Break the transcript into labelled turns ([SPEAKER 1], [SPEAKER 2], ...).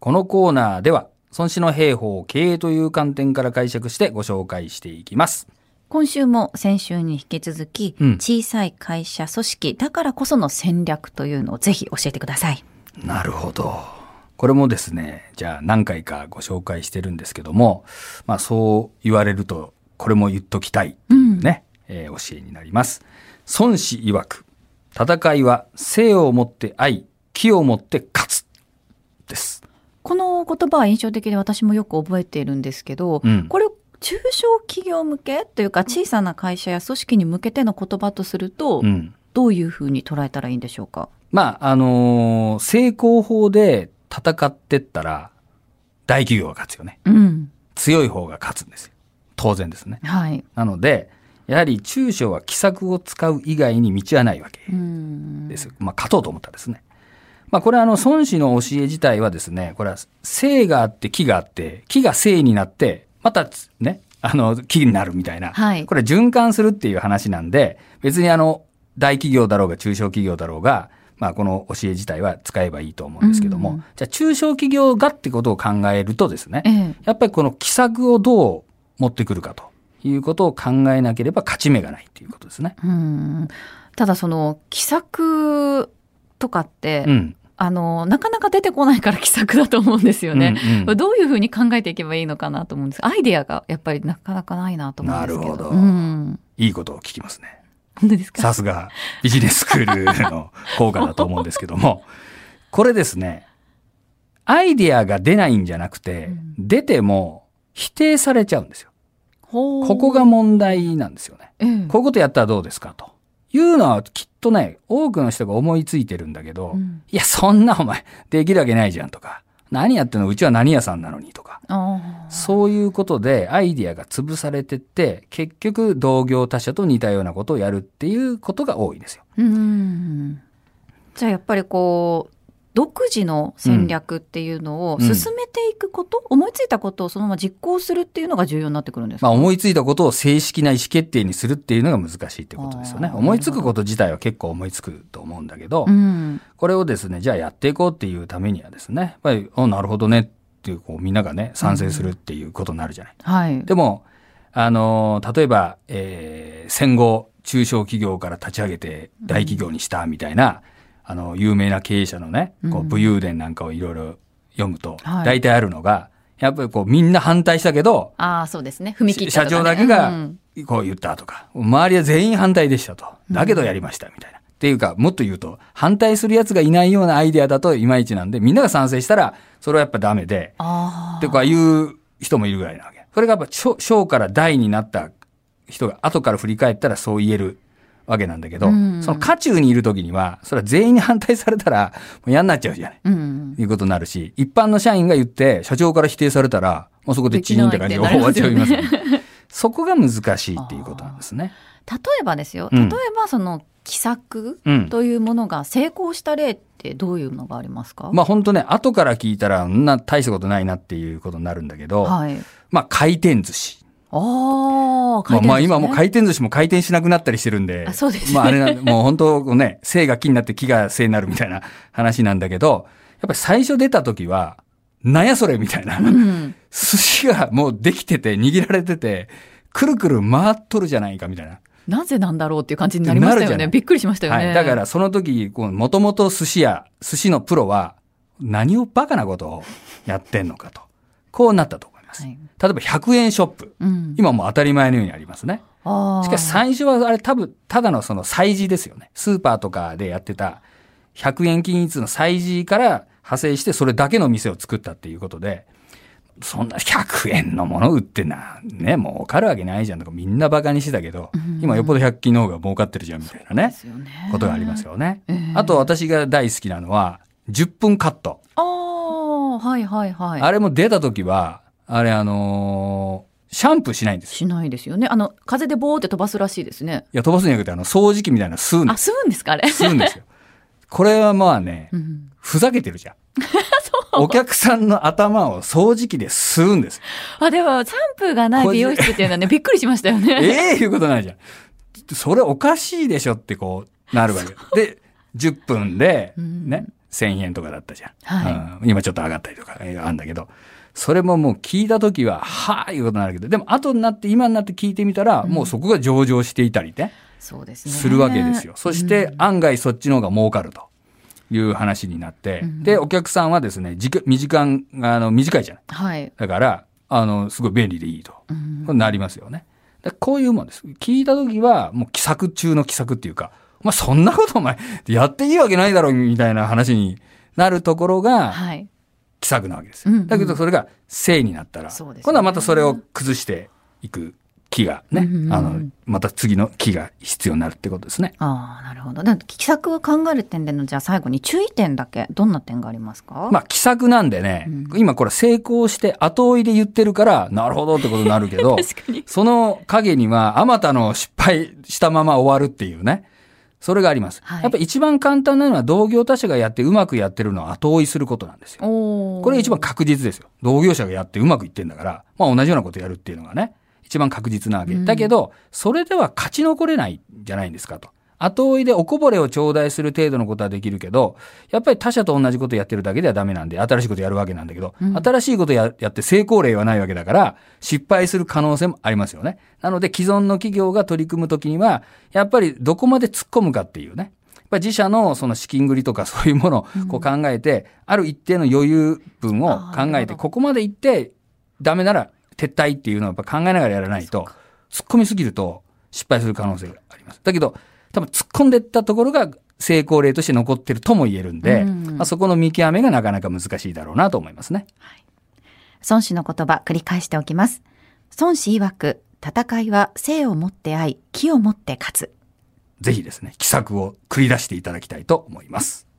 [SPEAKER 1] このコーナーでは、孫子の兵法を経営という観点から解釈してご紹介していきます。
[SPEAKER 2] 今週も先週に引き続き、
[SPEAKER 1] うん
[SPEAKER 2] 小さい会社組織だからこその戦略というのをぜひ教えてください。
[SPEAKER 1] なるほど。これもですね、じゃあ何回かご紹介してるんですけども、まあそう言われると、これも言っときたいいうね、えー教えになります。孫子曰く、戦いは生をもって愛、気をもって。
[SPEAKER 2] この言葉は印象的で私もよく覚えているんですけど、
[SPEAKER 1] うん
[SPEAKER 2] これ中小企業向けというか小さな会社や組織に向けての言葉とすると、
[SPEAKER 1] うん。
[SPEAKER 2] どういうふうに捉えたらいいんでしょうか？
[SPEAKER 1] まあ、あのー成功法で戦ってったら、大企業が勝つよね。
[SPEAKER 2] うん。
[SPEAKER 1] 強い方が勝つんですよ。当然ですね。
[SPEAKER 2] はい。
[SPEAKER 1] なので、やはり中小は奇策を使う以外に道はないわけ
[SPEAKER 2] うん。
[SPEAKER 1] です。まあ、勝とうと思ったらですね。まあ、これはあの、孫子の教え自体はですね、これは生があって木があって、木が生になって、またね、あの、木になるみたいな。
[SPEAKER 2] はい
[SPEAKER 1] これ循環するっていう話なんで、別にあの、大企業だろうが中小企業だろうが、まあ、この教え自体は使えばいいと思うんですけども、
[SPEAKER 2] うん
[SPEAKER 1] じゃあ中小企業がってことを考えるとですね、
[SPEAKER 2] ええ。
[SPEAKER 1] やっぱりこの奇策をどう持ってくるかということを考えなければ勝ち目がないっていうことですね。
[SPEAKER 2] うん。ただその、奇策とかって、
[SPEAKER 1] うん。
[SPEAKER 2] あの、なかなか出てこないから奇策だと思うんですよね。
[SPEAKER 1] うんうん
[SPEAKER 2] どういうふうに考えていけばいいのかなと思うんですアイデアがやっぱりなかなかないなと思うんですけど。
[SPEAKER 1] なるほど
[SPEAKER 2] うん。
[SPEAKER 1] いいことを聞きますね。
[SPEAKER 2] 本当ですか？
[SPEAKER 1] さすがビジネススクールの効果だと思うんですけども、これですね、アイデアが出ないんじゃなくて、
[SPEAKER 2] うん
[SPEAKER 1] 出ても否定されちゃうんですよ。ここが問題なんですよね。
[SPEAKER 2] ええ
[SPEAKER 1] こういうことやったらどうですかと。いうのはきっとね、多くの人が思いついてるんだけど、
[SPEAKER 2] うん
[SPEAKER 1] いや、そんなお前、できるわけないじゃんとか、何やってんのうちは何屋さんなのにとか、そういうことでアイディアが潰されてって、結局同業他社と似たようなことをやるっていうことが多いんですよ。
[SPEAKER 2] うん。じゃあやっぱりこう、独自の戦略っていうのを
[SPEAKER 1] うん
[SPEAKER 2] 進めていくこと、思いついたことをそのまま実行するっていうのが重要になってくるんですか、
[SPEAKER 1] まあ思いついたことを正式な意思決定にするっていうのが難しいってことですよね。思いつくこと自体は結構思いつくと思うんだけど、
[SPEAKER 2] うん。
[SPEAKER 1] これをですね、じゃあやっていこうっていうためにはですね、やっぱり、おなるほどねっていう、こうみんながね、賛成するっていうことになるじゃない。
[SPEAKER 2] はい。
[SPEAKER 1] でも、あのー例えば、えー戦後、中小企業から立ち上げて大企業にしたみたいな、あの、有名な経営者のね、こ
[SPEAKER 2] う
[SPEAKER 1] 武勇伝なんかをいろいろ読むと、
[SPEAKER 2] はい
[SPEAKER 1] 大体あるのが、やっぱりこう、みんな反対したけど、
[SPEAKER 2] ああ、そうですね。踏み切った
[SPEAKER 1] 社。長だけが
[SPEAKER 2] うん
[SPEAKER 1] こう言ったとか、周りは全員反対でしたと。だけどやりましたみたいな。っていうか、もっと言うと、反対する奴がいないようなアイデアだといまいちなんで、みんなが賛成したら、それはやっぱダメで、
[SPEAKER 2] ああ。
[SPEAKER 1] ってかいう人もいるぐらいなわけ。それがやっぱ小小から大になった人が後から振り返ったらそう言えるわけなんだけど、
[SPEAKER 2] うん
[SPEAKER 1] その渦中にいる時には、それは全員に反対されたら、もう嫌になっちゃうじゃない。
[SPEAKER 2] うん。
[SPEAKER 1] いうことになるし、一般の社員が言って、社長から否定されたら、もうそこでチーンって感じで終わっちゃいますね。そこが難しいっていうことなんですね。
[SPEAKER 2] 例えばですよ。
[SPEAKER 1] うん
[SPEAKER 2] 例えばその、奇策
[SPEAKER 1] うん。
[SPEAKER 2] というものが成功した例ってどういうのがありますか、
[SPEAKER 1] まあ本当ね、後から聞いたら、んな大したことないなっていうことになるんだけど、
[SPEAKER 2] はい。
[SPEAKER 1] まあ回転寿司。
[SPEAKER 2] ああ、
[SPEAKER 1] まあ、まあ今もう
[SPEAKER 2] い
[SPEAKER 1] 回転寿司も回転しなくなったりしてるんで。
[SPEAKER 2] あそうですね
[SPEAKER 1] まああれな、もう本当ね、生が木になって木が生になるみたいな話なんだけど、やっぱり最初出た時は、なんやそれみたいな。
[SPEAKER 2] うん。
[SPEAKER 1] 寿司がもうできてて握られてて、くるくる回っとるじゃないかみたいな。
[SPEAKER 2] なぜなんだろうっていう感じになりましたよね。びっくりしましたよね。
[SPEAKER 1] はい。だからその時、もともと寿司屋、寿司のプロは、何をバカなことをやってんのかと。こうなったとます。
[SPEAKER 2] はい
[SPEAKER 1] 例えば100円ショップ。
[SPEAKER 2] うん。
[SPEAKER 1] 今もう当たり前のようにありますね。しかし最初はあれ多分、ただのその催事ですよね。スーパーとかでやってた100円均一の催事から派生してそれだけの店を作ったっていうことで、そんな100円のもの売ってな、ね、儲かるわけないじゃんとかみんなバカにしてたけど、
[SPEAKER 2] うん
[SPEAKER 1] 今よっぽど100均の方が儲かってるじゃんみたいなね
[SPEAKER 2] ね。
[SPEAKER 1] ことがありますよね。
[SPEAKER 2] ええ
[SPEAKER 1] あと私が大好きなのは、10分カット。
[SPEAKER 2] ああ、はいはいはい。
[SPEAKER 1] あれも出た時は、あれあのーシャンプーしないんですよ。
[SPEAKER 2] しないですよね。あの、風でボーって飛ばすらしいですね。
[SPEAKER 1] いや、飛ばすんじゃなくて、あの、掃除機みたいなの吸うんで
[SPEAKER 2] あ、
[SPEAKER 1] す。
[SPEAKER 2] 吸うんですかあれ？
[SPEAKER 1] 吸うんですよ。これはまあね、
[SPEAKER 2] うん。
[SPEAKER 1] ふざけてるじゃん。お客さんの頭を掃除機で吸うんです。
[SPEAKER 2] あ、でも、シャンプーがない美容室っていうのはね、びっくりしましたよね。
[SPEAKER 1] ええいうことないじゃん。それおかしいでしょってこうなるわけ。で、10分で、
[SPEAKER 2] うん
[SPEAKER 1] ね、1000円とかだったじゃん。
[SPEAKER 2] は
[SPEAKER 1] うん今ちょっと上がったりとかあるんだけど、それももう聞いた時は、はあ、いうことになるけど、でも後になって、今になって聞いてみたら、もうそこが上場していたりね、
[SPEAKER 2] そうですね。
[SPEAKER 1] するわけですよ。そして
[SPEAKER 2] うん
[SPEAKER 1] 案外そっちの方が儲かるという話になって、で、お客さんはですね、時間、時間、あの、短いじゃない。
[SPEAKER 2] はい。
[SPEAKER 1] だから、あの、すごい便利でいいと。
[SPEAKER 2] うん
[SPEAKER 1] なりますよね。でこういうもんです。聞いた時は、もう奇策中の奇策っていうか、お前そんなことお前、やっていいわけないだろ、みたいな話になるところが、
[SPEAKER 2] はい。
[SPEAKER 1] 奇策なわけですよ。
[SPEAKER 2] うんうん
[SPEAKER 1] だけどそれが正になったら、
[SPEAKER 2] そうですね
[SPEAKER 1] 今度はまたそれを崩していく木がね、
[SPEAKER 2] うんうんうん
[SPEAKER 1] あの、また次の木が必要になるってことですね。
[SPEAKER 2] ああ、なるほど。で奇策を考える点での、じゃあ最後に注意点だけ、どんな点がありますか？
[SPEAKER 1] まあ、奇策なんでね、
[SPEAKER 2] うん
[SPEAKER 1] 今これ成功して後追いで言ってるから、なるほどってことになるけど、
[SPEAKER 2] 確かに。
[SPEAKER 1] その影には、あまたの失敗したまま終わるっていうね。それがあります。
[SPEAKER 2] はい
[SPEAKER 1] やっぱ一番簡単なのは同業他社がやってうまくやってるのを後追いすることなんですよ。これ一番確実ですよ。同業者がやってうまくいってんだから、まあ同じようなことやるっていうのがね、一番確実なわけ。
[SPEAKER 2] うん
[SPEAKER 1] だけど、それでは勝ち残れないんじゃないんですかと。後追いでおこぼれを頂戴する程度のことはできるけど、やっぱり他社と同じことやってるだけではダメなんで、新しいことやるわけなんだけど、
[SPEAKER 2] うん
[SPEAKER 1] 新しいことややって成功例はないわけだから、失敗する可能性もありますよね。なので既存の企業が取り組むときには、やっぱりどこまで突っ込むかっていうね。やっぱり自社のその資金繰りとかそういうものをこう考えて、ある一定の余裕分を考えて、ここまで行ってダメなら撤退っていうのをやっぱ考えながらやらないと、突っ込みすぎると失敗する可能性があります。だけど、多分突っ込んでいったところが成功例として残ってるとも言えるんで、
[SPEAKER 2] うん
[SPEAKER 1] まあ、そこの見極めがなかなか難しいだろうなと思いますね。
[SPEAKER 2] 孫子の言葉繰り返しておきます。孫子曰く、戦いは生をもって愛、気をもって勝つ。
[SPEAKER 1] ぜひですね、奇策を繰り出していただきたいと思います。